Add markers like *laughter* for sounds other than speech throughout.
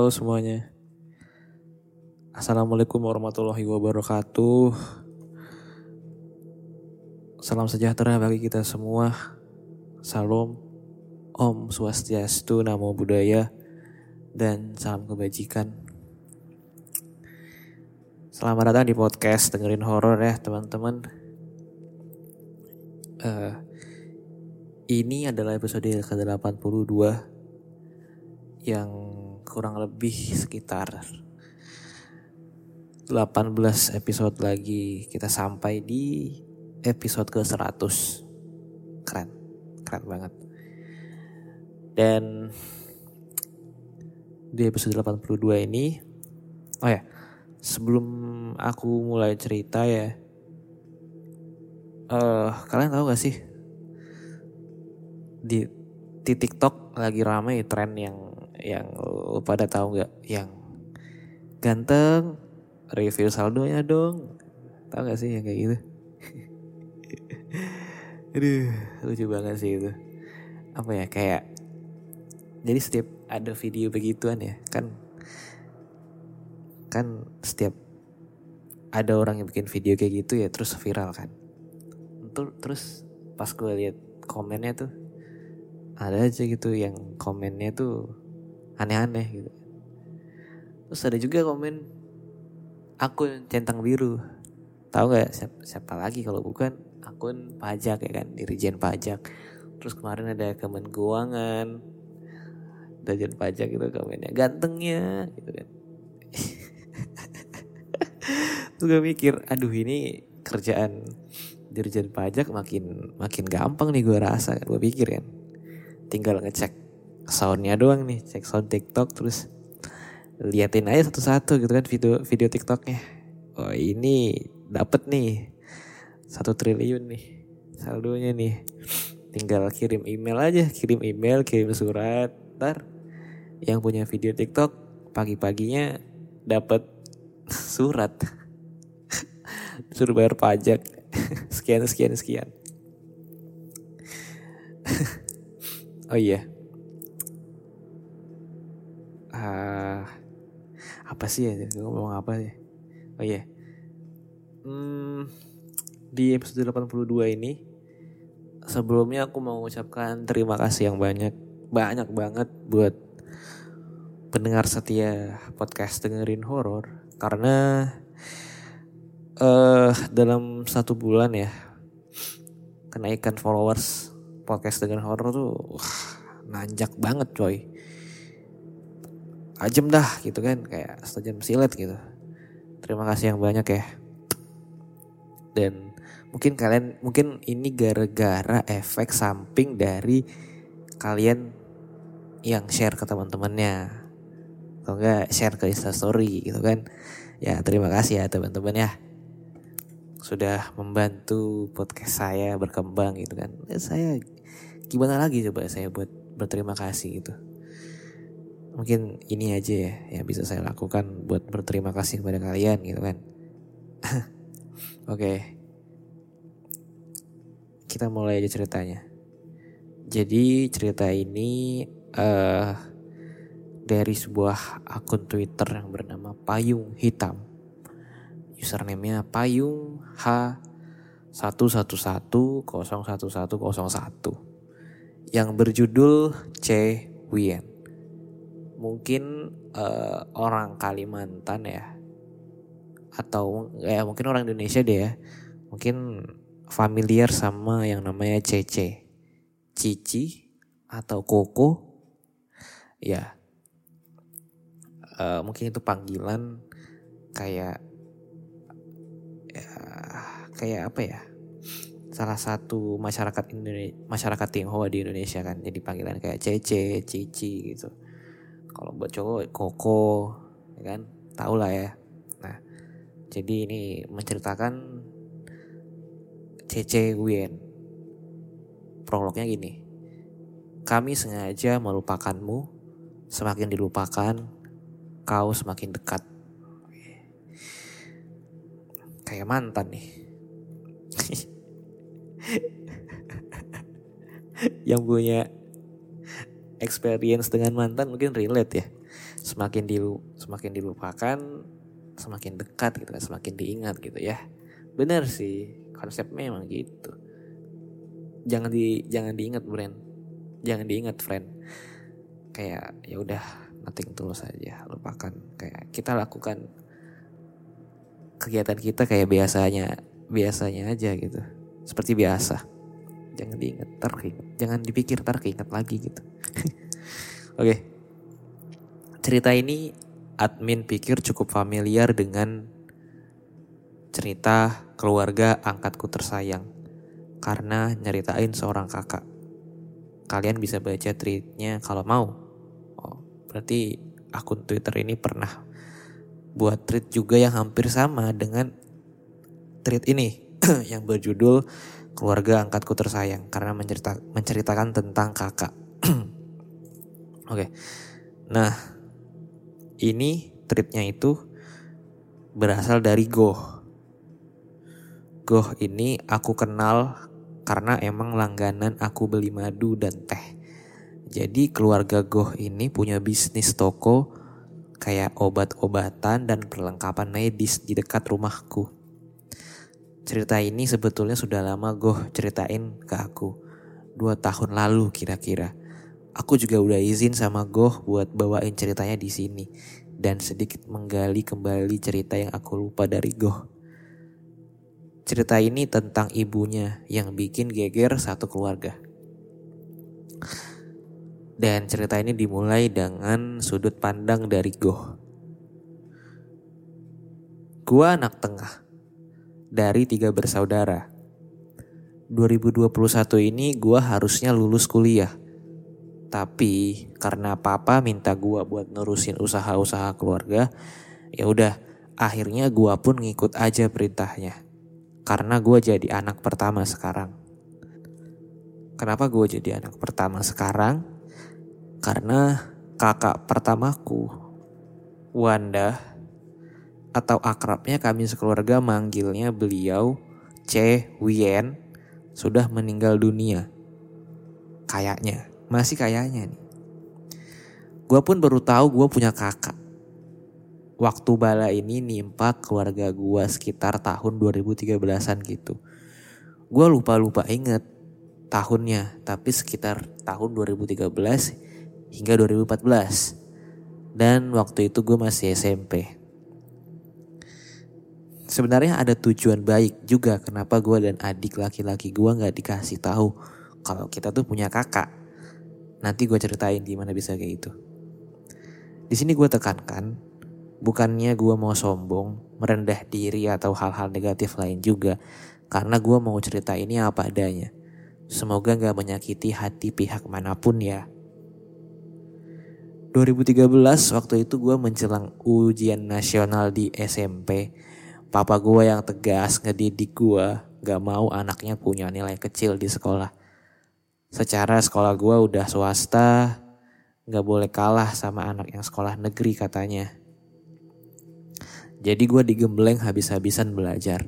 Halo semuanya. Assalamualaikum warahmatullahi wabarakatuh. Salam sejahtera bagi kita semua. Salam, Om Swastiastu, Namo Buddhaya, dan salam kebajikan. Selamat datang di podcast dengerin horor ya teman-teman. Eh, ini adalah episode ke-82 yang kurang lebih sekitar 18 episode lagi kita sampai di episode ke 100 keren keren banget. Dan di episode 82 ini oh ya sebelum aku mulai cerita ya eh kalian tahu gak sih? Di di TikTok lagi ramai tren yang yang lu pada tahu nggak? Yang ganteng review saldonya dong. Tahu nggak sih yang kayak gitu? *laughs* Aduh lucu banget sih itu. Apa ya kayak jadi setiap ada video begituan ya kan kan setiap ada orang yang bikin video kayak gitu ya terus viral kan. Ter- terus pas gue lihat komennya tuh ada aja gitu yang komennya tuh aneh-aneh gitu. Terus ada juga komen akun centang biru. Tahu nggak siapa, siapa lagi kalau bukan akun pajak ya kan, Dirjen Pajak. Terus kemarin ada komen keuangan. Dirjen Pajak itu komennya gantengnya gitu kan. *laughs* Terus gue mikir, aduh ini kerjaan Dirjen Pajak makin makin gampang nih gue rasa. Gue pikir kan. Tinggal ngecek soundnya doang nih cek sound TikTok terus liatin aja satu-satu gitu kan video video TikToknya. Oh ini dapet nih satu triliun nih saldonya nih. Tinggal kirim email aja kirim email kirim surat. Ntar yang punya video TikTok pagi-paginya dapat *laughs* surat. Suruh bayar pajak. *laughs* Sekian sekian sekian. *laughs* Oh iya ah apa sih ya? Gue ngomong apa ya oh iya. Hmm, di episode 82 ini sebelumnya aku mau mengucapkan terima kasih yang banyak banyak banget buat pendengar setia podcast dengerin horor. Karena eh dalam satu bulan ya kenaikan followers podcast dengan horor tuh wah, nanjak banget coy ajem dah gitu kan. Kayak setajam silet gitu. Terima kasih yang banyak ya. Dan mungkin kalian mungkin ini gara-gara efek samping dari kalian yang share ke teman-temannya. Atau enggak share ke instastory gitu kan. Ya terima kasih ya teman-teman ya. Sudah membantu podcast saya berkembang gitu kan. Saya gimana lagi coba saya buat berterima kasih gitu mungkin ini aja ya yang bisa saya lakukan buat berterima kasih kepada kalian gitu kan. *laughs* Oke. Kita mulai aja ceritanya. Jadi cerita ini eh dari sebuah akun Twitter yang bernama Payung Hitam. Username-nya Payung H 111010101 yang berjudul C Wien. Mungkin uh, orang Kalimantan ya atau ya mungkin orang Indonesia deh ya. Mungkin familiar sama yang namanya CC. Cici atau Koko. Ya. Uh, mungkin itu panggilan kayak ya, kayak apa ya? salah satu masyarakat Indonesia masyarakat Tionghoa di Indonesia kan jadi panggilan kayak Cece, Cici gitu. Kalau buat cowok Koko, ya kan? Tahu lah ya. Nah, jadi ini menceritakan Cece Wien. Prolognya gini. Kami sengaja melupakanmu, semakin dilupakan, kau semakin dekat. Kayak mantan nih. *laughs* yang punya experience dengan mantan mungkin relate ya. Semakin dilu semakin dilupakan, semakin dekat gitu kan, semakin diingat gitu ya. Bener sih, konsepnya emang gitu. Jangan di jangan diingat friend. Jangan diingat friend. Kayak ya udah nothing tulus saja, lupakan. Kayak kita lakukan kegiatan kita kayak biasanya, biasanya aja gitu. Seperti biasa jangan diingat tar jangan dipikir tar keinget lagi gitu. *laughs* Oke. Okay. cerita ini admin pikir cukup familiar dengan cerita keluarga angkatku tersayang. Karena nyeritain seorang kakak. Kalian bisa baca tweetnya kalau mau. Oh, berarti akun twitter ini pernah buat tweet juga yang hampir sama dengan tweet ini. *clears throat* Yang berjudul keluarga angkatku tersayang karena mencerita, menceritakan tentang kakak. *clears throat* Oke. Okay. Nah, ini tripnya itu berasal dari Goh. Goh ini aku kenal karena emang langganan aku beli madu dan teh. Jadi keluarga Goh ini punya bisnis toko kayak obat-obatan dan perlengkapan medis di dekat rumahku. Cerita ini sebetulnya sudah lama gue ceritain ke aku. Dua tahun lalu kira-kira. Aku juga udah izin sama gue buat bawain ceritanya di sini. Dan sedikit menggali kembali cerita yang aku lupa dari gue. Cerita ini tentang ibunya yang bikin geger satu keluarga. Dan cerita ini dimulai dengan sudut pandang dari Goh. Gua anak tengah dari tiga bersaudara. 2021 ini gue harusnya lulus kuliah. Tapi karena papa minta gue buat nerusin usaha-usaha keluarga, ya udah akhirnya gue pun ngikut aja perintahnya. Karena gue jadi anak pertama sekarang. Kenapa gue jadi anak pertama sekarang? Karena kakak pertamaku, Wanda, atau akrabnya kami sekeluarga manggilnya beliau C. Wien sudah meninggal dunia. Kayaknya, masih kayaknya nih. Gue pun baru tahu gue punya kakak. Waktu bala ini nimpa keluarga gue sekitar tahun 2013an gitu. Gue lupa-lupa inget tahunnya, tapi sekitar tahun 2013 hingga 2014. Dan waktu itu gue masih SMP sebenarnya ada tujuan baik juga kenapa gue dan adik laki-laki gue nggak dikasih tahu kalau kita tuh punya kakak. Nanti gue ceritain gimana bisa kayak itu. Di sini gue tekankan, bukannya gue mau sombong, merendah diri atau hal-hal negatif lain juga, karena gue mau cerita ini apa adanya. Semoga gak menyakiti hati pihak mana pun ya. 2013 waktu itu gue menjelang ujian nasional di SMP Papa gue yang tegas ngedidik gue gak mau anaknya punya nilai kecil di sekolah. Secara sekolah gue udah swasta, gak boleh kalah sama anak yang sekolah negeri katanya. Jadi gue digembleng habis-habisan belajar.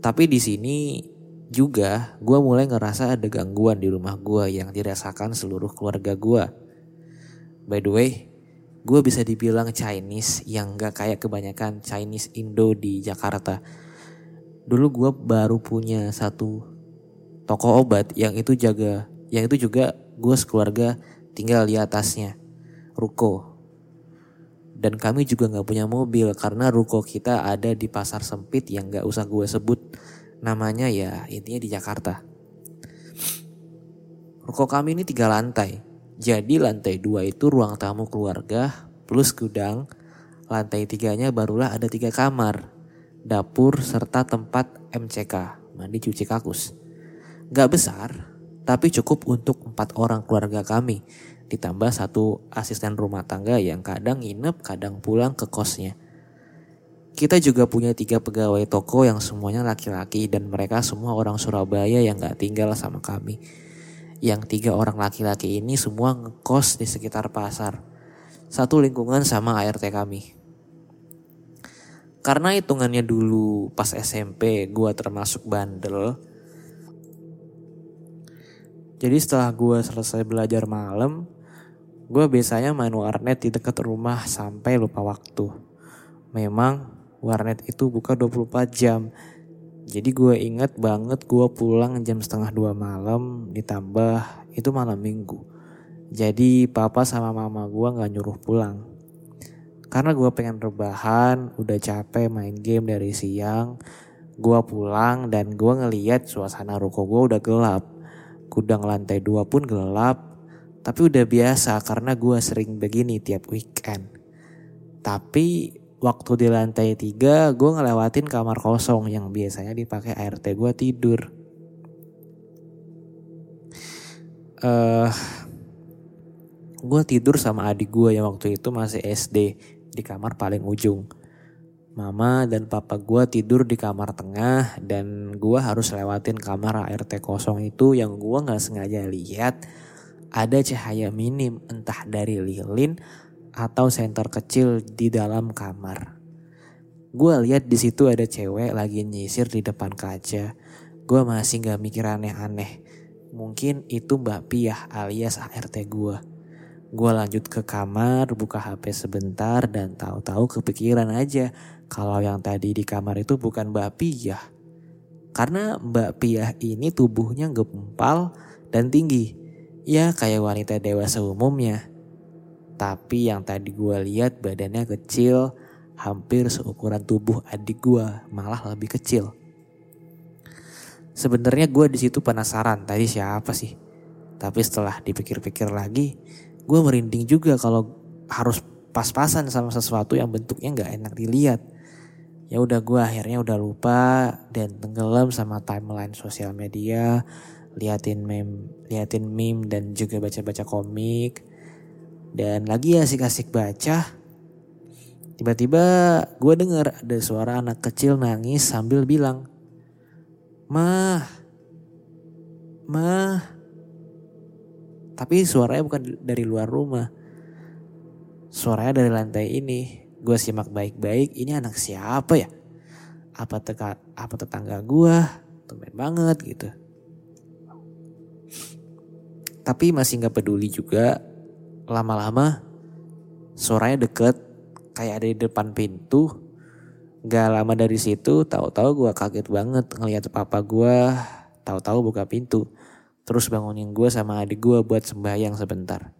Tapi di sini juga gue mulai ngerasa ada gangguan di rumah gue yang dirasakan seluruh keluarga gue. By the way, gue bisa dibilang Chinese yang gak kayak kebanyakan Chinese Indo di Jakarta. Dulu gue baru punya satu toko obat yang itu jaga, yang itu juga gue sekeluarga tinggal di atasnya, ruko. Dan kami juga nggak punya mobil karena ruko kita ada di pasar sempit yang nggak usah gue sebut namanya ya intinya di Jakarta. Ruko kami ini tiga lantai, jadi lantai dua itu ruang tamu keluarga plus gudang, lantai tiganya barulah ada tiga kamar, dapur serta tempat MCK, mandi cuci kakus. Gak besar, tapi cukup untuk empat orang keluarga kami. Ditambah satu asisten rumah tangga yang kadang nginep, kadang pulang ke kosnya. Kita juga punya tiga pegawai toko yang semuanya laki-laki dan mereka semua orang Surabaya yang gak tinggal sama kami. Yang tiga orang laki-laki ini semua ngekos di sekitar pasar. Satu lingkungan sama ART kami. Karena hitungannya dulu pas SMP gue termasuk bandel, jadi setelah gue selesai belajar malam, gue biasanya main warnet di dekat rumah sampai lupa waktu. Memang warnet itu buka 24 jam. Jadi gue inget banget gue pulang jam setengah dua malam ditambah itu malam minggu. Jadi papa sama mama gue gak nyuruh pulang. Karena gue pengen rebahan, udah capek main game dari siang. Gue pulang dan gue ngeliat suasana ruko gue udah gelap Gudang lantai dua pun gelap, tapi udah biasa karena gue sering begini tiap weekend. Tapi waktu di lantai tiga gue ngelewatin kamar kosong yang biasanya dipakai ART gue tidur. Uh, gue tidur sama adik gue yang waktu itu masih SD di kamar paling ujung. Mama dan papa gue tidur di kamar tengah dan gue harus lewatin kamar ART kosong itu yang gue gak sengaja lihat ada cahaya minim entah dari lilin atau senter kecil di dalam kamar. Gue lihat di situ ada cewek lagi nyisir di depan kaca. Gue masih gak mikir aneh-aneh. Mungkin itu Mbak Piah alias ART gue. Gue lanjut ke kamar, buka HP sebentar dan tahu-tahu kepikiran aja kalau yang tadi di kamar itu bukan Mbak Piah. Karena Mbak Piah ini tubuhnya gempal dan tinggi. Ya kayak wanita dewasa umumnya. Tapi yang tadi gue lihat badannya kecil, hampir seukuran tubuh adik gue, malah lebih kecil. Sebenarnya gue di situ penasaran tadi siapa sih. Tapi setelah dipikir-pikir lagi, gue merinding juga kalau harus pas-pasan sama sesuatu yang bentuknya nggak enak dilihat. Ya udah gue akhirnya udah lupa dan tenggelam sama timeline sosial media, liatin meme, liatin meme dan juga baca-baca komik. Dan lagi asik-asik baca, tiba-tiba gue dengar ada suara anak kecil nangis sambil bilang, "Mah, mah, tapi suaranya bukan dari luar rumah. Suaranya dari lantai ini. Gue simak baik-baik, ini anak siapa ya? Apa teka, apa tetangga gue? Tumben banget gitu. Tapi masih gak peduli juga. Lama-lama suaranya deket, kayak ada di depan pintu. Gak lama dari situ, tahu-tahu gue kaget banget ngeliat papa gue, tahu-tahu buka pintu Terus bangunin gue sama adik gue buat sembahyang sebentar.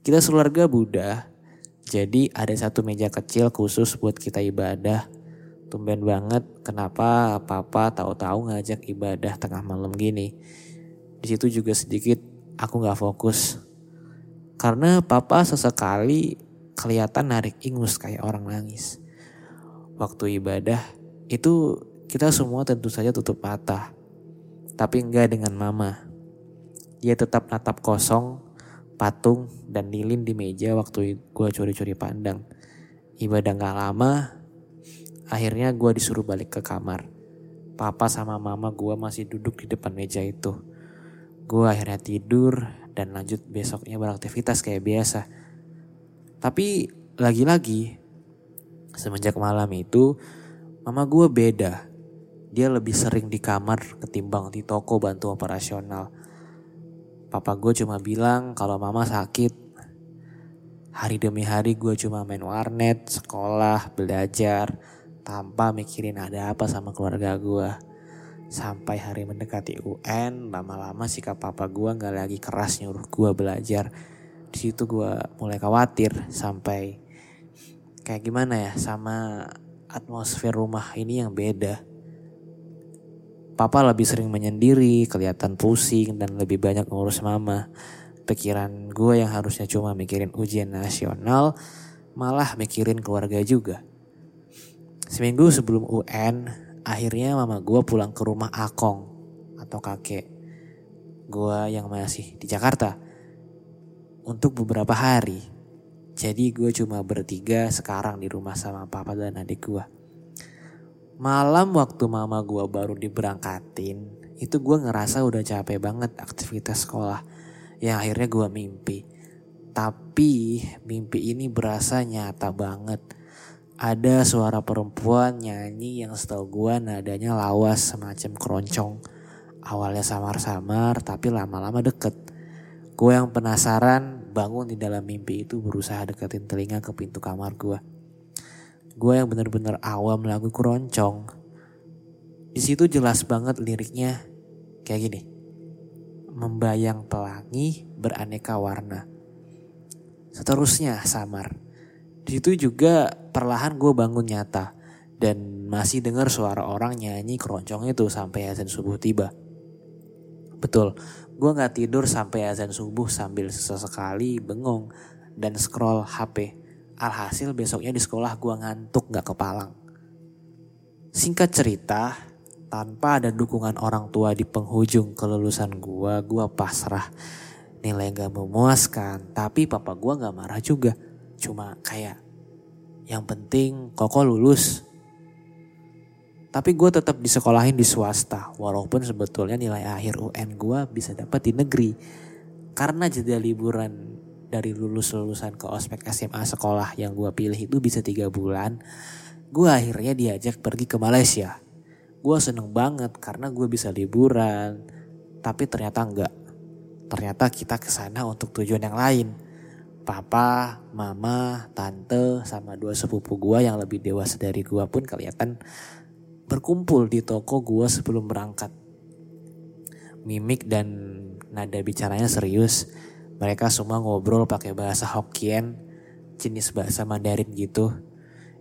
Kita sekeluarga Buddha, jadi ada satu meja kecil khusus buat kita ibadah. Tumben banget kenapa papa tahu-tahu ngajak ibadah tengah malam gini. Di situ juga sedikit aku gak fokus. Karena papa sesekali kelihatan narik ingus kayak orang nangis. Waktu ibadah itu kita semua tentu saja tutup mata. Tapi enggak dengan mama. Dia tetap natap kosong, patung, dan lilin di meja waktu gue curi-curi pandang. Ibadah gak lama, akhirnya gue disuruh balik ke kamar. Papa sama mama gue masih duduk di depan meja itu. Gue akhirnya tidur dan lanjut besoknya beraktivitas kayak biasa. Tapi lagi-lagi semenjak malam itu mama gue beda. Dia lebih sering di kamar ketimbang di toko bantu operasional. Papa gue cuma bilang kalau mama sakit. Hari demi hari gue cuma main warnet, sekolah, belajar, tanpa mikirin ada apa sama keluarga gue. Sampai hari mendekati UN, lama-lama sikap papa gue gak lagi keras nyuruh gue belajar. Di situ gue mulai khawatir sampai kayak gimana ya sama atmosfer rumah ini yang beda. Papa lebih sering menyendiri, kelihatan pusing dan lebih banyak ngurus mama. Pikiran gue yang harusnya cuma mikirin ujian nasional, malah mikirin keluarga juga. Seminggu sebelum UN, akhirnya mama gue pulang ke rumah Akong atau kakek gue yang masih di Jakarta untuk beberapa hari. Jadi gue cuma bertiga sekarang di rumah sama papa dan adik gue. Malam waktu mama gue baru diberangkatin, itu gue ngerasa udah capek banget aktivitas sekolah. Yang akhirnya gue mimpi. Tapi mimpi ini berasa nyata banget. Ada suara perempuan nyanyi yang setahu gue nadanya lawas semacam keroncong. Awalnya samar-samar tapi lama-lama deket. Gue yang penasaran bangun di dalam mimpi itu berusaha deketin telinga ke pintu kamar gue. Gue yang bener-bener awam lagu keroncong. Di situ jelas banget liriknya kayak gini. Membayang pelangi beraneka warna. Seterusnya samar. Di situ juga perlahan gue bangun nyata dan masih dengar suara orang nyanyi keroncong itu sampai azan subuh tiba. Betul, gue nggak tidur sampai azan subuh sambil sesekali bengong dan scroll HP. Alhasil besoknya di sekolah gue ngantuk gak kepalang. Singkat cerita, tanpa ada dukungan orang tua di penghujung kelulusan gue, gue pasrah. Nilai gak memuaskan, tapi papa gue gak marah juga. Cuma kayak, yang penting koko lulus. Tapi gue tetap disekolahin di swasta, walaupun sebetulnya nilai akhir UN gue bisa dapat di negeri. Karena jeda liburan dari lulus-lulusan ke ospek SMA sekolah yang gue pilih itu bisa tiga bulan, gue akhirnya diajak pergi ke Malaysia. Gue seneng banget karena gue bisa liburan, tapi ternyata enggak. Ternyata kita ke sana untuk tujuan yang lain. Papa, mama, tante, sama dua sepupu gue yang lebih dewasa dari gue pun kelihatan berkumpul di toko gue sebelum berangkat. Mimik dan nada bicaranya serius. Mereka semua ngobrol pakai bahasa Hokkien, jenis bahasa Mandarin gitu.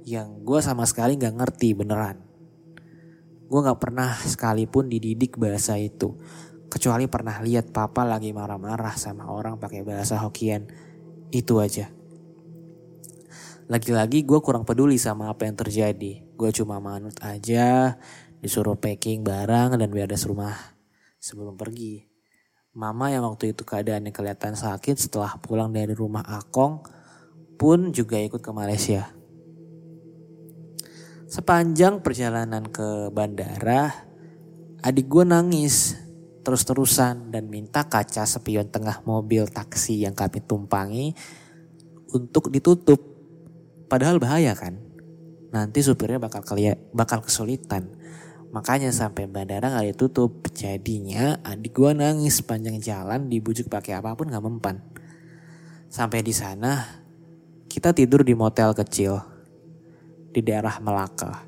Yang gue sama sekali gak ngerti beneran. Gue gak pernah sekalipun dididik bahasa itu. Kecuali pernah lihat papa lagi marah-marah sama orang pakai bahasa Hokkien. Itu aja. Lagi-lagi gue kurang peduli sama apa yang terjadi. Gue cuma manut aja, disuruh packing barang dan beres rumah sebelum pergi. Mama yang waktu itu keadaannya kelihatan sakit setelah pulang dari rumah Akong pun juga ikut ke Malaysia. Sepanjang perjalanan ke bandara, adik gue nangis terus-terusan dan minta kaca spion tengah mobil taksi yang kami tumpangi untuk ditutup. Padahal bahaya kan? Nanti supirnya bakal kelia bakal kesulitan. Makanya sampai bandara gak ditutup. Jadinya adik gue nangis sepanjang jalan dibujuk pakai apa pun gak mempan. Sampai di sana kita tidur di motel kecil di daerah Melaka,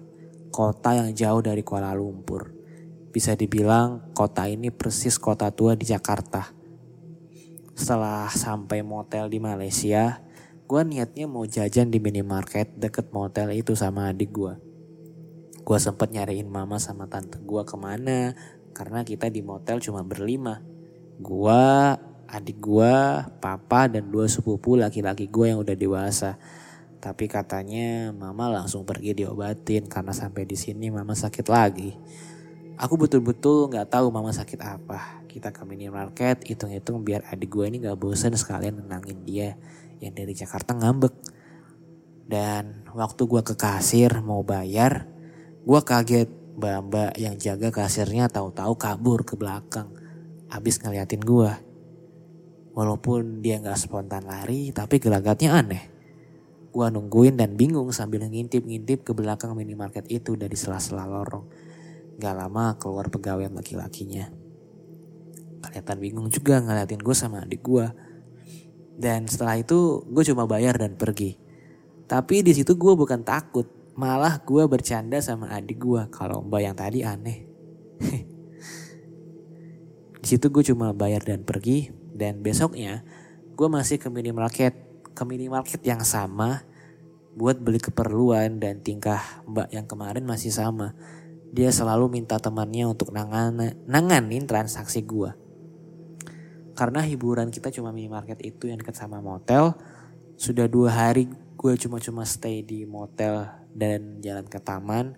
kota yang jauh dari Kuala Lumpur. Bisa dibilang kota ini persis kota tua di Jakarta. Setelah sampai motel di Malaysia, gue niatnya mau jajan di minimarket deket motel itu sama adik gue. Gue sempet nyariin mama sama tante gue ke mana, karena kita di motel cuma berlima. Gue, adik gue, papa, dan dua sepupu laki-laki gue yang udah dewasa. Tapi katanya mama langsung pergi diobatin karena sampai di sini mama sakit lagi. Aku betul-betul nggak tahu mama sakit apa. Kita ke minimarket, hitung-hitung biar adik gue ini nggak bosan sekalian nenangin dia yang dari Jakarta ngambek. Dan waktu gue ke kasir mau bayar, gue kaget mbak-mbak yang jaga kasirnya tahu-tahu kabur ke belakang. abis ngeliatin gue. Walaupun dia gak spontan lari, tapi gelagatnya aneh. Gue nungguin dan bingung sambil ngintip-ngintip ke belakang minimarket itu dari sela-sela lorong. Gak lama keluar pegawai laki-lakinya. Kelihatan bingung juga ngeliatin gue sama adik gue. Dan setelah itu gue cuma bayar dan pergi. Tapi di situ gue bukan takut, malah gue bercanda sama adik gue kalau mbak yang tadi aneh. *laughs* di situ gue cuma bayar dan pergi dan besoknya gue masih ke minimarket ke minimarket yang sama buat beli keperluan dan tingkah mbak yang kemarin masih sama. Dia selalu minta temannya untuk nangan, nanganin transaksi gue. Karena hiburan kita cuma minimarket itu yang dekat sama motel, sudah dua hari gue cuma-cuma stay di motel dan jalan ke taman.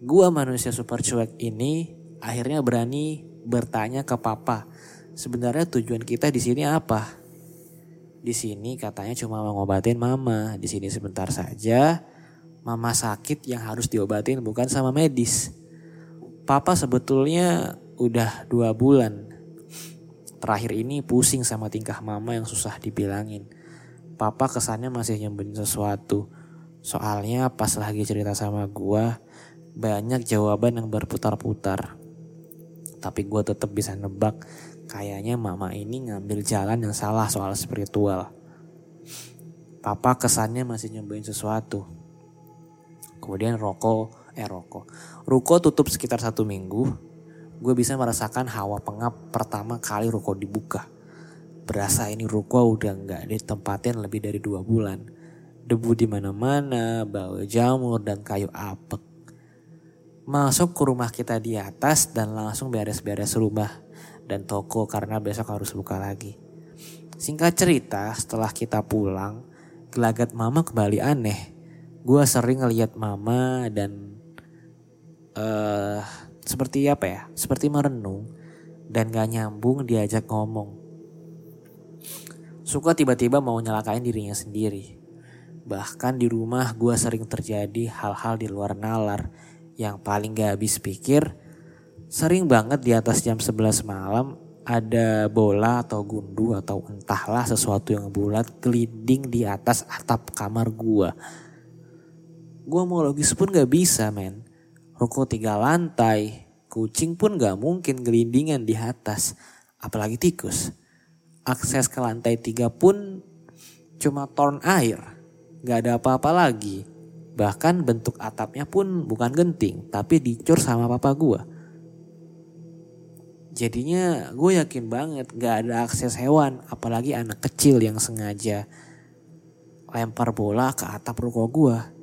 Gue manusia super cuek ini akhirnya berani bertanya ke papa, sebenarnya tujuan kita di sini apa? Di sini katanya cuma mau ngobatin mama. Di sini sebentar saja. Mama sakit yang harus diobatin bukan sama medis. Papa sebetulnya udah dua bulan. Terakhir ini pusing sama tingkah mama yang susah dibilangin. Papa kesannya masih nyembunyi sesuatu. Soalnya pas lagi cerita sama gua, banyak jawaban yang berputar-putar. Tapi gua tetap bisa nebak kayaknya mama ini ngambil jalan yang salah soal spiritual. Papa kesannya masih nyembunyi sesuatu. Kemudian rokok, eh rokok. Ruko tutup sekitar satu minggu. Gue bisa merasakan hawa pengap pertama kali ruko dibuka. Berasa ini ruko udah nggak ditempatin lebih dari dua bulan. Debu di mana-mana, bau jamur dan kayu apek. Masuk ke rumah kita di atas dan langsung beres-beres rumah dan toko karena besok harus buka lagi. Singkat cerita, setelah kita pulang, gelagat mama kembali aneh. Gue sering ngeliat mama dan eh seperti apa ya? Seperti merenung dan gak nyambung diajak ngomong. Suka tiba-tiba mau nyelakain dirinya sendiri. Bahkan di rumah gue sering terjadi hal-hal di luar nalar yang paling gak habis pikir. Sering banget di atas jam 11 malam ada bola atau gundu atau entahlah sesuatu yang bulat gelinding di atas atap kamar gue. Gue mau logis pun gak bisa men. Ruko tiga lantai, kucing pun gak mungkin gelindingan di atas. Apalagi tikus akses ke lantai tiga pun cuma torn air. Gak ada apa-apa lagi. Bahkan bentuk atapnya pun bukan genting, tapi dicur sama papa gue. Jadinya gue yakin banget gak ada akses hewan, apalagi anak kecil yang sengaja lempar bola ke atap ruko gue.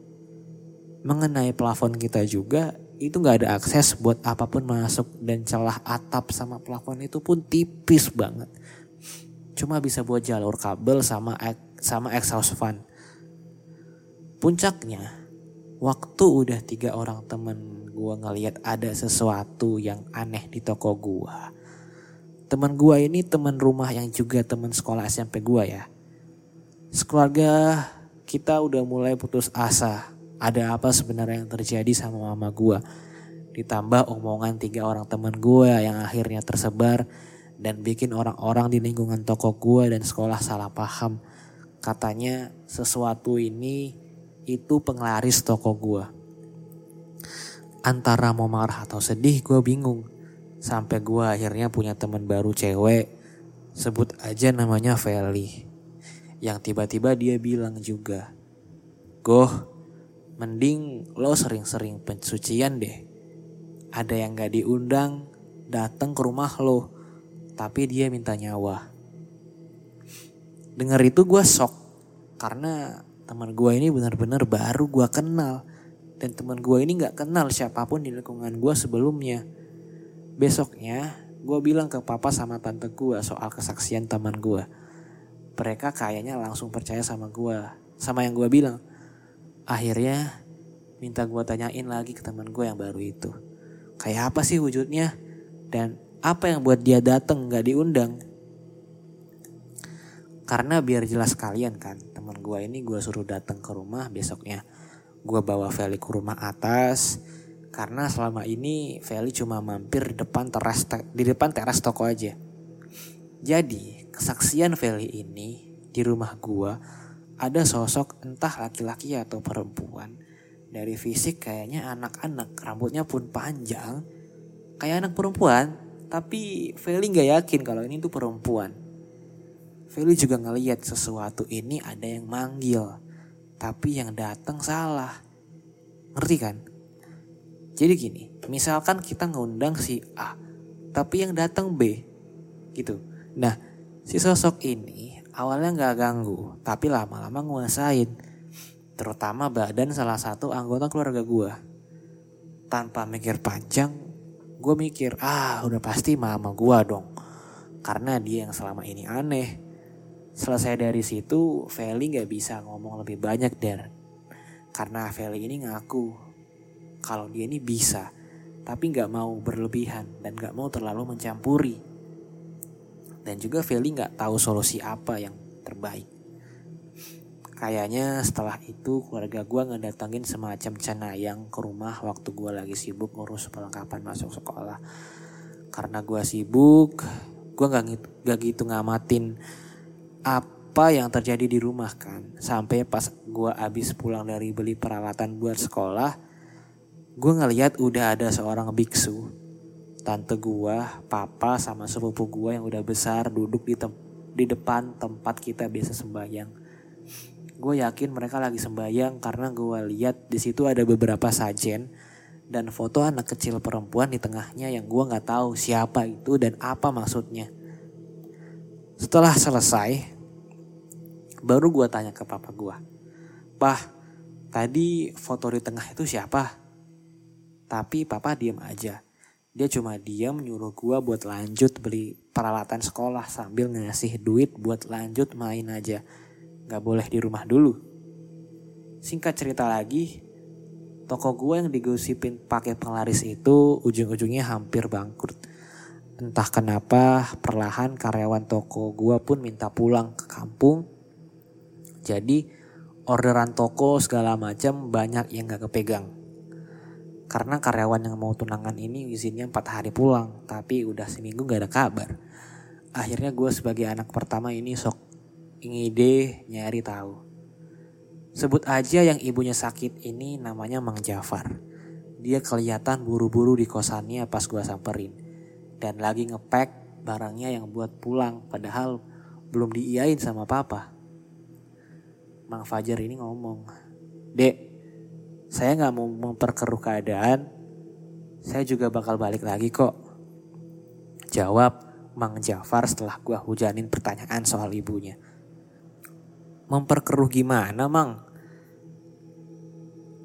Mengenai plafon kita juga, itu gak ada akses buat apa pun masuk dan celah atap sama plafon itu pun tipis banget cuma bisa buat jalur kabel sama sama exhaust fan. Puncaknya, waktu udah tiga orang temen gue ngeliat ada sesuatu yang aneh di toko gue. Temen gue ini temen rumah yang juga temen sekolah SMP gue ya. Sekeluarga kita udah mulai putus asa. Ada apa sebenarnya yang terjadi sama mama gue. Ditambah omongan tiga orang temen gue yang akhirnya tersebar dan bikin orang-orang di lingkungan toko gue dan sekolah salah paham. Katanya sesuatu ini itu penglaris toko gue. Antara mau marah atau sedih gue bingung. Sampai gue akhirnya punya teman baru cewek. Sebut aja namanya Feli. Yang tiba-tiba dia bilang juga. Goh, mending lo sering-sering pensucian deh. Ada yang gak diundang, datang ke rumah lo tapi dia minta nyawa. Dengar itu gue shock karena teman gue ini benar-benar baru gue kenal dan teman gue ini nggak kenal siapa pun di lingkungan gue sebelumnya. Besoknya gue bilang ke papa sama tante gue soal kesaksian teman gue. Mereka kayaknya langsung percaya sama gue, sama yang gue bilang. Akhirnya minta gue tanyain lagi ke teman gue yang baru itu. Kayak apa sih wujudnya? Dan apa yang buat dia datang nggak diundang? Karena biar jelas kalian kan, teman gue ini gue suruh datang ke rumah besoknya. Gue bawa Feli ke rumah atas, karena selama ini Feli cuma mampir di depan teras di depan teras toko aja. Jadi kesaksian Feli ini di rumah gua ada sosok entah laki-laki atau perempuan. Dari fisik kayaknya anak-anak, rambutnya pun panjang. Kayak anak perempuan, tapi Feli nggak yakin kalau ini tuh perempuan. Feli juga ngeliat sesuatu ini ada yang manggil, tapi yang datang salah. Ngerti kan? Jadi gini, misalkan kita ngundang si A, tapi yang datang B, gitu. Nah, si sosok ini awalnya nggak ganggu, tapi lama-lama nguasain. Terutama badan salah satu anggota keluarga gue. Tanpa mikir panjang, gue mikir, ah udah pasti mama gue dong. Karena dia yang selama ini aneh. Selesai dari situ, Feli nggak bisa ngomong lebih banyak dan karena Feli ini ngaku kalau dia ini bisa, tapi nggak mau berlebihan dan nggak mau terlalu mencampuri. Dan juga Feli nggak tahu solusi apa yang terbaik. Kayaknya setelah itu keluarga gue ngedatangin semacam cenayang ke rumah waktu gue lagi sibuk ngurus perlengkapan masuk sekolah. Karena gue sibuk, gue gak, gitu, gak gitu ngamatin apa yang terjadi di rumah kan. Sampai pas gue abis pulang dari beli peralatan buat sekolah, gue ngeliat udah ada seorang biksu. Tante gue, papa sama sepupu gue yang udah besar duduk di, tem di depan tempat kita biasa sembahyang gue yakin mereka lagi sembahyang karena gue lihat di situ ada beberapa sajen dan foto anak kecil perempuan di tengahnya yang gue nggak tahu siapa itu dan apa maksudnya. Setelah selesai, baru gue tanya ke papa gue, Pah, tadi foto di tengah itu siapa? Tapi papa diam aja. Dia cuma diam nyuruh gue buat lanjut beli peralatan sekolah sambil ngasih duit buat lanjut main aja gak boleh di rumah dulu. Singkat cerita lagi, toko gue yang digosipin pakai penglaris itu ujung-ujungnya hampir bangkrut. Entah kenapa perlahan karyawan toko gue pun minta pulang ke kampung. Jadi orderan toko segala macam banyak yang gak kepegang. Karena karyawan yang mau tunangan ini izinnya 4 hari pulang, tapi udah seminggu gak ada kabar. Akhirnya gue sebagai anak pertama ini sok ngide nyari tahu. Sebut aja yang ibunya sakit ini namanya Mang Jafar. Dia kelihatan buru-buru di kosannya pas gua samperin. Dan lagi ngepek barangnya yang buat pulang padahal belum diiyain sama papa. Mang Fajar ini ngomong, Dek, saya nggak mau memperkeruh keadaan, saya juga bakal balik lagi kok. Jawab Mang Jafar setelah gua hujanin pertanyaan soal ibunya. Memperkeruh gimana, Mang?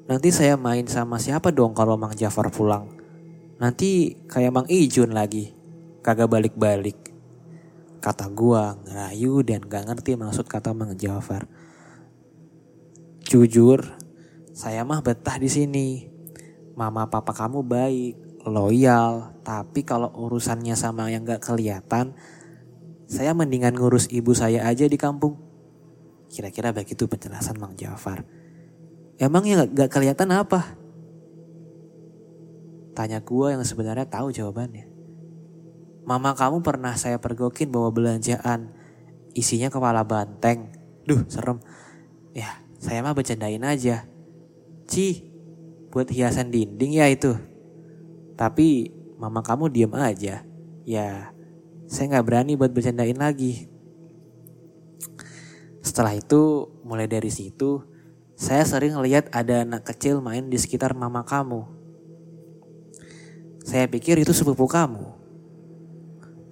Nanti saya main sama siapa dong kalau Mang Jafar pulang? Nanti kayak Mang Ijun lagi, kagak balik-balik. Kata gua ngerayu dan gak ngerti maksud kata Mang Jafar. Jujur, saya mah betah di sini. Mama papa kamu baik, loyal, tapi kalau urusannya sama yang gak kelihatan, saya mendingan ngurus ibu saya aja di kampung. Kira-kira begitu penjelasan Mang Jafar. Emang yang gak, kelihatan apa? Tanya gue yang sebenarnya tahu jawabannya. Mama kamu pernah saya pergokin bawa belanjaan. Isinya kepala banteng. Duh serem. Ya saya mah bercandain aja. Ci, buat hiasan dinding ya itu. Tapi mama kamu diem aja. Ya saya gak berani buat bercandain lagi. Setelah itu, mulai dari situ, saya sering lihat ada anak kecil main di sekitar mama kamu. Saya pikir itu sepupu kamu.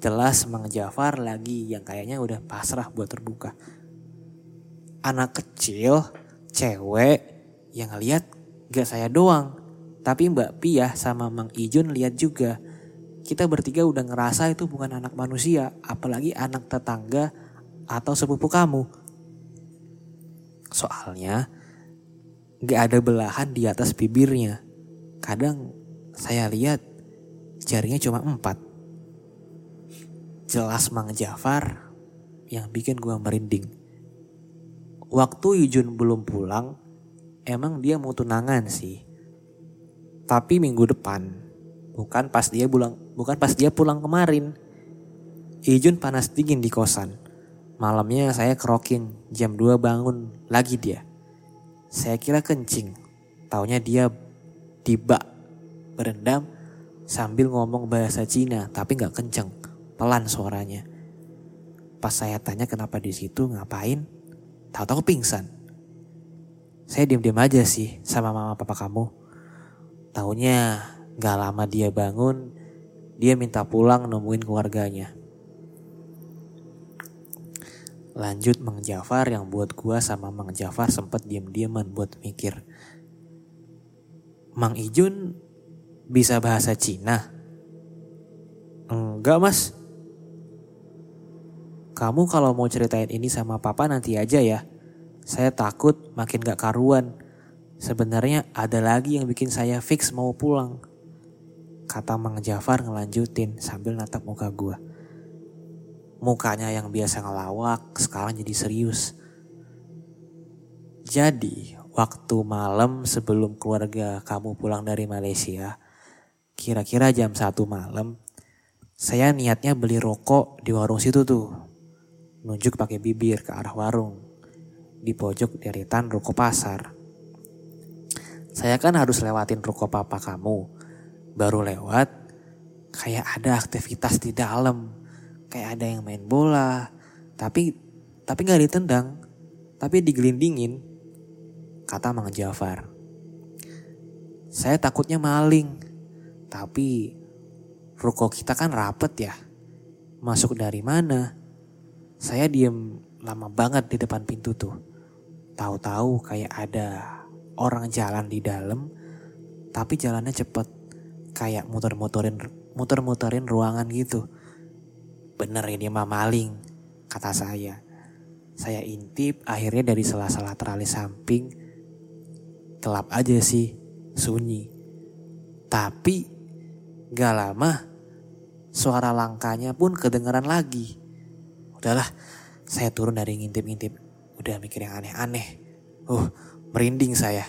Jelas Mang Jafar lagi yang kayaknya udah pasrah buat terbuka. Anak kecil, cewek, yang lihat gak saya doang. Tapi Mbak Pia sama Mang Ijun lihat juga. Kita bertiga udah ngerasa itu bukan anak manusia, apalagi anak tetangga atau sepupu kamu. Soalnya gak ada belahan di atas bibirnya. Kadang saya lihat jarinya cuma empat. Jelas Mang Jafar yang bikin gua merinding. Waktu Yujun belum pulang, emang dia mau tunangan sih. Tapi minggu depan, bukan pas dia pulang, bukan pas dia pulang kemarin. Ijun panas dingin di kosan. Malamnya saya kerokin, jam 2 bangun, lagi dia. Saya kira kencing, taunya dia tiba berendam sambil ngomong bahasa Cina tapi nggak kenceng, pelan suaranya. Pas saya tanya kenapa di situ ngapain, tahu-tahu pingsan. Saya diam-diam aja sih sama mama papa kamu. Taunya gak lama dia bangun, dia minta pulang nemuin keluarganya. Lanjut Mang Jafar yang buat gua sama Mang Jafar sempet diam-diaman buat mikir. Mang Ijun bisa bahasa Cina? Enggak mas. Kamu kalau mau ceritain ini sama papa nanti aja ya. Saya takut makin gak karuan. Sebenarnya ada lagi yang bikin saya fix mau pulang. Kata Mang Jafar ngelanjutin sambil natap muka gua. Mukanya yang biasa ngelawak sekarang jadi serius. Jadi waktu malam sebelum keluarga kamu pulang dari Malaysia, kira-kira jam satu malam, saya niatnya beli rokok di warung situ tuh. Nunjuk pakai bibir ke arah warung. Di pojok deretan ruko pasar. Saya kan harus lewatin ruko papa kamu. Baru lewat, kayak ada aktivitas di dalam kayak ada yang main bola, tapi tapi nggak ditendang, tapi digelindingin, kata Mang Jafar. Saya takutnya maling, tapi ruko kita kan rapet ya. Masuk dari mana? Saya diem lama banget di depan pintu tuh. Tahu-tahu kayak ada orang jalan di dalam, tapi jalannya cepet. Kayak muter-muterin muter-muterin ruangan gitu Bener ini mah maling, kata saya. Saya intip akhirnya dari sela-sela teralis samping. Gelap aja sih, sunyi. Tapi gak lama suara langkahnya pun kedengeran lagi. Udahlah, saya turun dari ngintip-ngintip. Udah mikir yang aneh-aneh. Uh, merinding saya.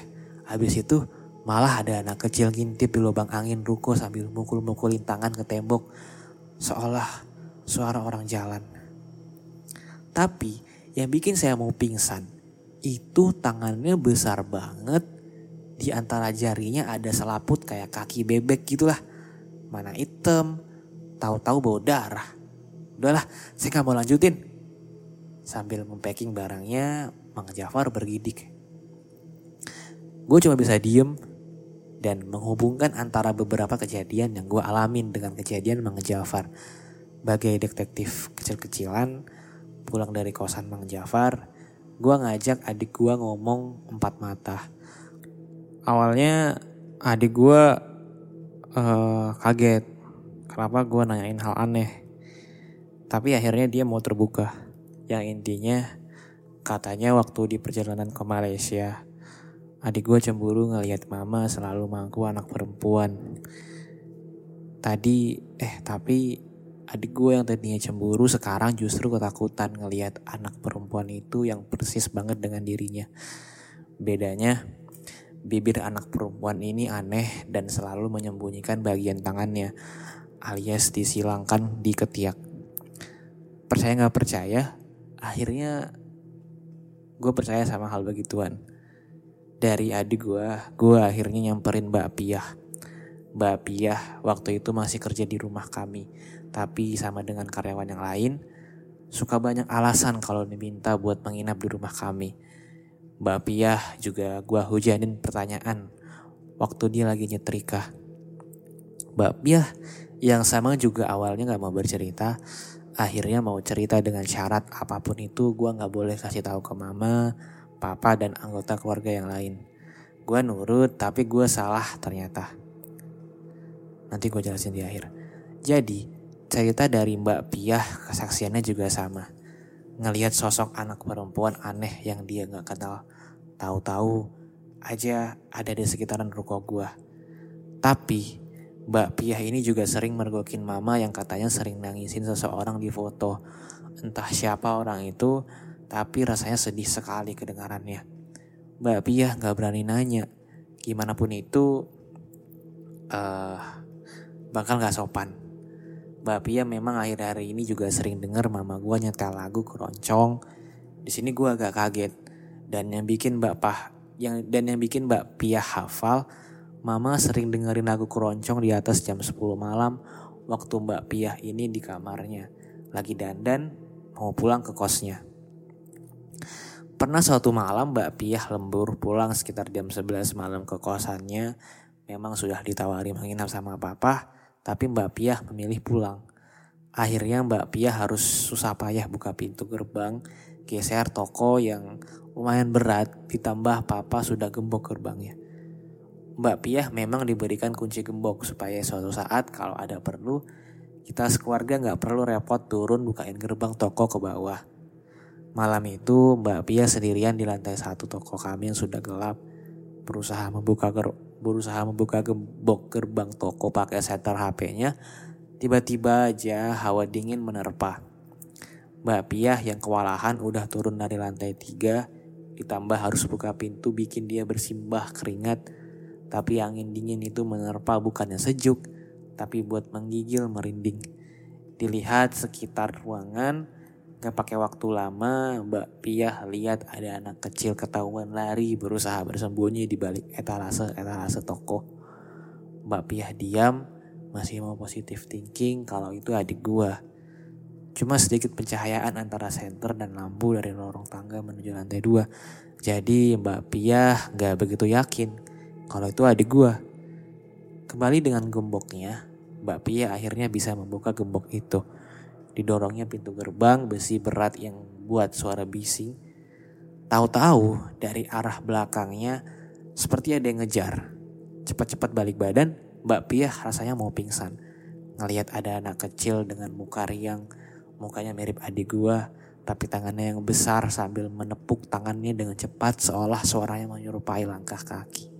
Habis itu malah ada anak kecil ngintip di lubang angin ruko sambil mukul-mukulin tangan ke tembok. Seolah suara orang jalan. Tapi yang bikin saya mau pingsan itu tangannya besar banget. Di antara jarinya ada selaput kayak kaki bebek gitulah. Mana hitam, tahu-tahu bau darah. Udahlah, saya nggak mau lanjutin. Sambil mempacking barangnya, Mang Jafar bergidik. Gue cuma bisa diem dan menghubungkan antara beberapa kejadian yang gue alamin dengan kejadian Mang Jafar sebagai detektif kecil-kecilan pulang dari kosan Mang Jafar, gue ngajak adik gue ngomong empat mata. Awalnya adik gue uh, kaget kenapa gue nanyain hal aneh. Tapi akhirnya dia mau terbuka. Yang intinya katanya waktu di perjalanan ke Malaysia, adik gue cemburu ngeliat mama selalu mangku anak perempuan. Tadi, eh tapi Adik gue yang tadinya cemburu sekarang justru ketakutan ngelihat anak perempuan itu yang persis banget dengan dirinya. Bedanya, bibir anak perempuan ini aneh dan selalu menyembunyikan bagian tangannya, alias disilangkan di ketiak. Percaya gak percaya, akhirnya gue percaya sama hal begituan. Dari adik gue, gue akhirnya nyamperin Mbak Piah. Mbak Piah waktu itu masih kerja di rumah kami tapi sama dengan karyawan yang lain, suka banyak alasan kalau diminta buat menginap di rumah kami. Mbak Piah juga gua hujanin pertanyaan waktu dia lagi nyetrika. Mbak Piah yang sama juga awalnya gak mau bercerita, akhirnya mau cerita dengan syarat apa pun itu gua gak boleh kasih tahu ke mama, papa dan anggota keluarga yang lain. Gua nurut tapi gue salah ternyata. Nanti gue jelasin di akhir. Jadi, Cerita dari Mbak Piah kesaksiannya juga sama. Ngelihat sosok anak perempuan aneh yang dia gak kenal. Tahu-tahu aja ada di sekitaran ruko gua. Tapi Mbak Piah ini juga sering mergokin mama yang katanya sering nangisin seseorang di foto. Entah siapa orang itu, tapi rasanya sedih sekali kedengarannya. Mbak Piah gak berani nanya. Gimana pun itu, uh, bakal gak sopan. Mbak Pia memang akhir-akhir ini juga sering dengar mama gue nyetel lagu keroncong. Di sini gue agak kaget. Dan yang bikin Mbak Pah yang dan yang bikin Mbak Pia hafal, mama sering dengerin lagu keroncong di atas jam 10 malam waktu Mbak Pia ini di kamarnya. Lagi dandan mau pulang ke kosnya. Pernah suatu malam Mbak Pia lembur pulang sekitar jam 11 malam ke kosannya. Memang sudah ditawari menginap sama papa, tapi Mbak Pia memilih pulang. Akhirnya Mbak Pia harus susah payah buka pintu gerbang, geser toko yang lumayan berat, ditambah papa sudah gembok gerbangnya. Mbak Pia memang diberikan kunci gembok supaya suatu saat kalau ada perlu, kita sekeluarga nggak perlu repot turun bukain gerbang toko ke bawah. Malam itu Mbak Pia sendirian di lantai satu toko kami yang sudah gelap. Berusaha membuka ger berusaha membuka gembok gerbang toko pakai setter HP-nya. Tiba-tiba aja hawa dingin menerpa. Mbak Pia yang kewalahan udah turun dari lantai tiga. Ditambah harus buka pintu bikin dia bersimbah keringat. Tapi angin dingin itu menerpa bukannya sejuk. Tapi buat menggigil merinding. Dilihat sekitar ruangan, Gak pakai waktu lama, Mbak Pia lihat ada anak kecil ketahuan lari berusaha bersembunyi di balik etalase etalase toko. Mbak Pia diam, masih mau positif thinking kalau itu adik gua. Cuma sedikit pencahayaan antara senter dan lampu dari lorong tangga menuju lantai dua. Jadi Mbak Pia gak begitu yakin kalau itu adik gua. Kembali dengan gemboknya, Mbak Pia akhirnya bisa membuka gembok itu didorongnya pintu gerbang besi berat yang buat suara bising. Tahu-tahu dari arah belakangnya seperti ada yang ngejar. Cepat-cepat balik badan, Mbak Pia rasanya mau pingsan. Ngelihat ada anak kecil dengan muka riang, mukanya mirip adik gua, tapi tangannya yang besar sambil menepuk tangannya dengan cepat seolah suaranya menyerupai langkah kaki.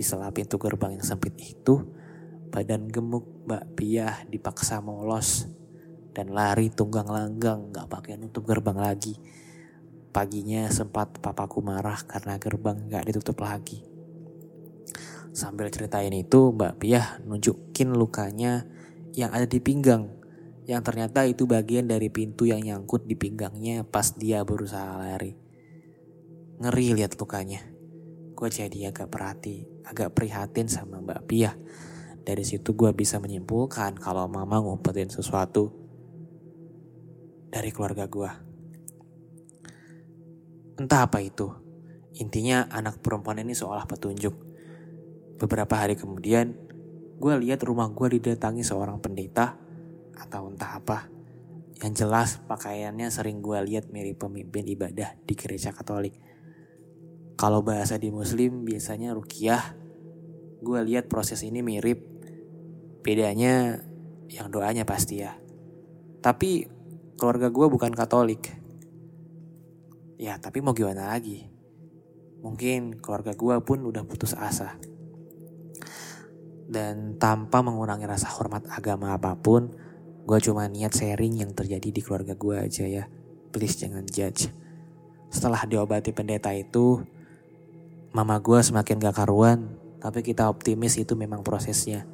Di sela pintu gerbang yang sempit itu, badan gemuk Mbak Pia dipaksa molos dan lari tunggang langgang gak pakai nutup gerbang lagi. Paginya sempat papaku marah karena gerbang gak ditutup lagi. Sambil ceritain itu Mbak Piah nunjukin lukanya yang ada di pinggang. Yang ternyata itu bagian dari pintu yang nyangkut di pinggangnya pas dia berusaha lari. Ngeri lihat lukanya. Gue jadi agak perhati, agak prihatin sama Mbak Piah. Dari situ gue bisa menyimpulkan kalau mama ngumpetin sesuatu dari keluarga gue. Entah apa itu. Intinya anak perempuan ini seolah petunjuk. Beberapa hari kemudian, gue lihat rumah gue didatangi seorang pendeta atau entah apa. Yang jelas pakaiannya sering gue lihat mirip pemimpin ibadah di gereja katolik. Kalau bahasa di muslim biasanya rukiah. Gue lihat proses ini mirip. Bedanya yang doanya pasti ya. Tapi keluarga gue bukan Katolik. Ya, tapi mau gimana lagi? Mungkin keluarga gue pun udah putus asa. Dan tanpa mengurangi rasa hormat agama apa pun, gue cuma niat sharing yang terjadi di keluarga gue aja ya. Please jangan judge. Setelah diobati pendeta itu, mama gue semakin gak karuan, tapi kita optimis itu memang prosesnya.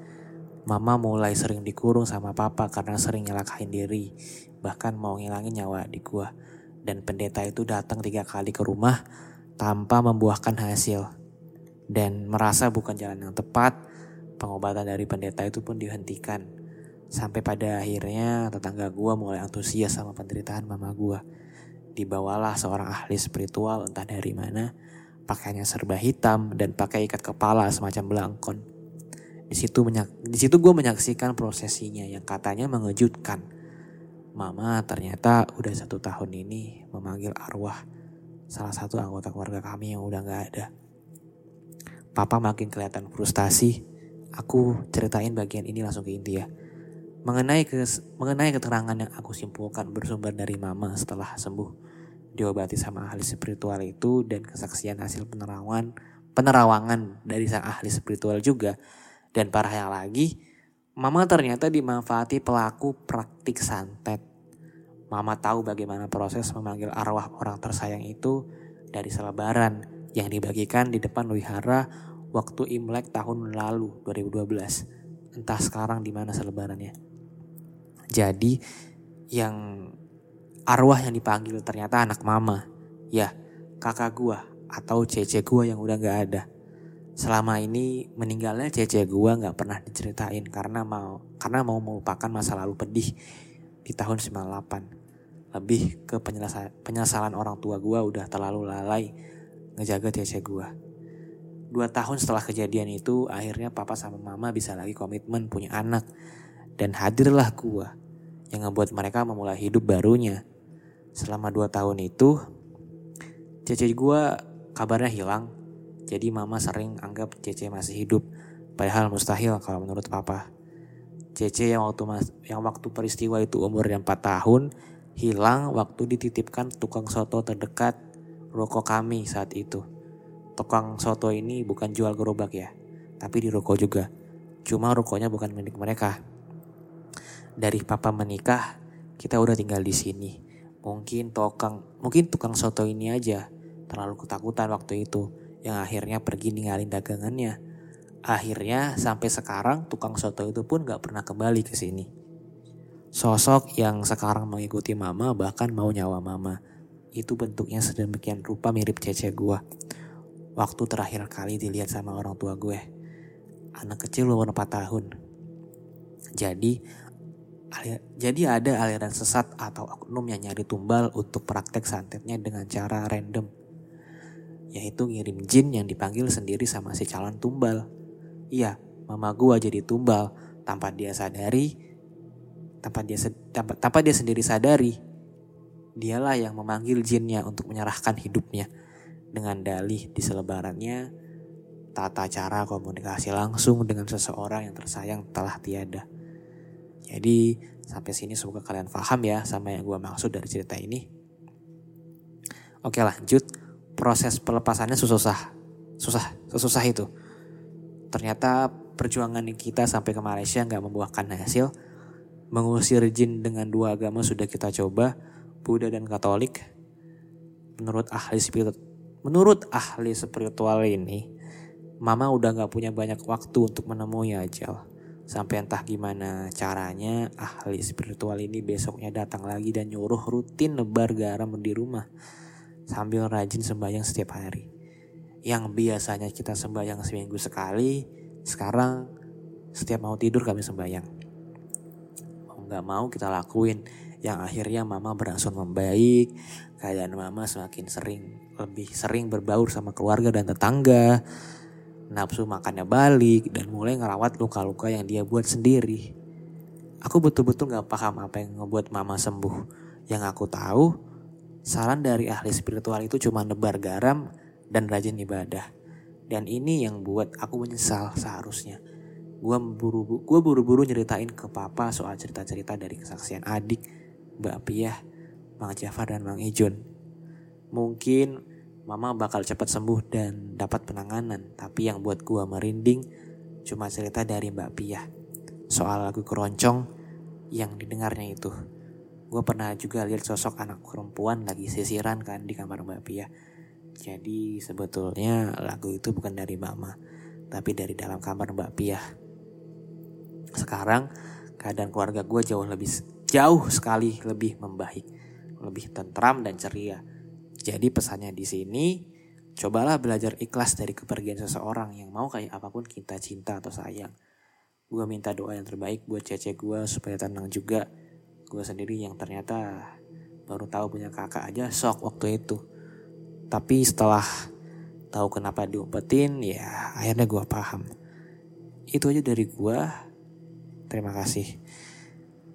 Mama mulai sering dikurung sama papa karena sering nyelakain diri bahkan mau ngilangin nyawa adik gue. Dan pendeta itu datang tiga kali ke rumah tanpa membuahkan hasil. Dan merasa bukan jalan yang tepat, pengobatan dari pendeta itu pun dihentikan. Sampai pada akhirnya tetangga gue mulai antusias sama penderitaan mama gue. Dibawalah seorang ahli spiritual entah dari mana, pakainya serba hitam dan pakai ikat kepala semacam belangkon. Di situ di situ gue menyaksikan prosesinya yang katanya mengejutkan. Mama ternyata udah satu tahun ini memanggil arwah salah satu anggota keluarga kami yang udah gak ada. Papa makin kelihatan frustasi. Aku ceritain bagian ini langsung ke inti ya. Mengenai ke, mengenai keterangan yang aku simpulkan bersumber dari mama setelah sembuh diobati sama ahli spiritual itu dan kesaksian hasil penerawangan penerawangan dari sang ahli spiritual juga dan parahnya lagi Mama ternyata dimanfaati pelaku praktik santet. Mama tahu bagaimana proses memanggil arwah orang tersayang itu dari selebaran yang dibagikan di depan wihara waktu Imlek tahun lalu 2012. Entah sekarang di mana selebarannya. Jadi yang arwah yang dipanggil ternyata anak mama. Ya, kakak gua atau cece gua yang udah gak ada. Selama ini meninggalnya cece gua gak pernah diceritain karena mau karena mau melupakan masa lalu pedih di tahun 98. Lebih ke penyesalan, penyesalan orang tua gua udah terlalu lalai ngejaga cece gua. Dua tahun setelah kejadian itu, akhirnya papa sama mama bisa lagi komitmen punya anak. Dan hadirlah gua yang ngebuat mereka memulai hidup barunya. Selama dua tahun itu, Cece gua kabarnya hilang. Jadi mama sering anggap Cece masih hidup. Padahal mustahil kalau menurut papa. Cece yang waktu mas, yang waktu peristiwa itu umurnya 4 tahun, hilang waktu dititipkan tukang soto terdekat rokok kami saat itu. Tukang soto ini bukan jual gerobak ya, tapi di rokok juga. Cuma rokoknya bukan milik mereka. Dari papa menikah, kita udah tinggal di sini. Mungkin tukang mungkin tukang soto ini aja terlalu ketakutan waktu itu yang akhirnya pergi ninggalin dagangannya. Akhirnya sampai sekarang tukang soto itu pun gak pernah kembali ke sini. Sosok yang sekarang mengikuti mama bahkan mau nyawa mama. Itu bentuknya sedemikian rupa mirip cece gua. Waktu terakhir kali dilihat sama orang tua gue. Anak kecil umur 4 tahun. Jadi jadi ada aliran sesat atau oknum yang nyari tumbal untuk praktek santetnya dengan cara random yaitu ngirim jin yang dipanggil sendiri sama si calon tumbal. Iya, mama gua jadi tumbal tanpa dia sadari, tanpa dia tanpa, tanpa dia sendiri sadari. Dialah yang memanggil jinnya untuk menyerahkan hidupnya dengan dalih di selebarannya tata cara komunikasi langsung dengan seseorang yang tersayang telah tiada. Jadi sampai sini semoga kalian paham ya sama yang gue maksud dari cerita ini. Oke lanjut proses pelepasannya susah, susah, susah itu. Ternyata perjuangan kita sampai ke Malaysia nggak membuahkan hasil. Mengusir jin dengan dua agama sudah kita coba, Buddha dan Katolik. Menurut ahli spiritual, menurut ahli spiritual ini, Mama udah nggak punya banyak waktu untuk menemui ajal. Sampai entah gimana caranya ahli spiritual ini besoknya datang lagi dan nyuruh rutin nebar garam di rumah sambil rajin sembahyang setiap hari. Yang biasanya kita sembahyang seminggu sekali, sekarang setiap mau tidur kami sembahyang. Mau nggak mau kita lakuin, yang akhirnya mama berangsur membaik, keadaan mama semakin sering, lebih sering berbaur sama keluarga dan tetangga, nafsu makannya balik, dan mulai ngerawat luka-luka yang dia buat sendiri. Aku betul-betul gak paham apa yang ngebuat mama sembuh. Yang aku tahu, Saran dari ahli spiritual itu cuma nebar garam dan rajin ibadah. Dan ini yang buat aku menyesal seharusnya. Gue buru gua buru-buru nyeritain ke papa soal cerita-cerita dari kesaksian adik, Mbak Piah, Bang Jafar dan Bang Ijun. Mungkin mama bakal cepat sembuh dan dapat penanganan. Tapi yang buat gue merinding cuma cerita dari Mbak Piah. Soal lagu keroncong yang didengarnya itu gue pernah juga lihat sosok anak perempuan lagi sisiran kan di kamar Mbak Pia. Jadi sebetulnya lagu itu bukan dari mama, tapi dari dalam kamar Mbak Pia. Sekarang keadaan keluarga gue jauh lebih jauh sekali lebih membaik, lebih tentram dan ceria. Jadi pesannya di sini, cobalah belajar ikhlas dari kepergian seseorang yang mau kayak apa pun kita cinta atau sayang. Gue minta doa yang terbaik buat cece gue supaya tenang juga. Gue sendiri yang ternyata baru tahu punya kakak aja shock waktu itu. Tapi setelah tahu kenapa diumpetin ya akhirnya gue paham. Itu aja dari gue terima kasih.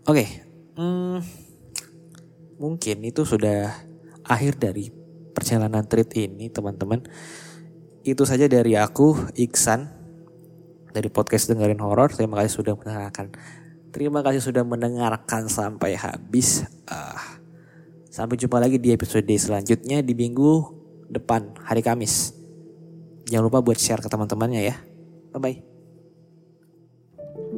Oke okay, hmm, mungkin itu sudah akhir dari perjalanan treat ini teman-teman itu saja dari aku Iksan dari podcast dengerin horor terima kasih sudah mendengarkan Terima kasih sudah mendengarkan sampai habis. Uh, sampai jumpa lagi di episode selanjutnya di minggu depan hari Kamis. Jangan lupa buat share ke teman-temannya ya. Bye bye.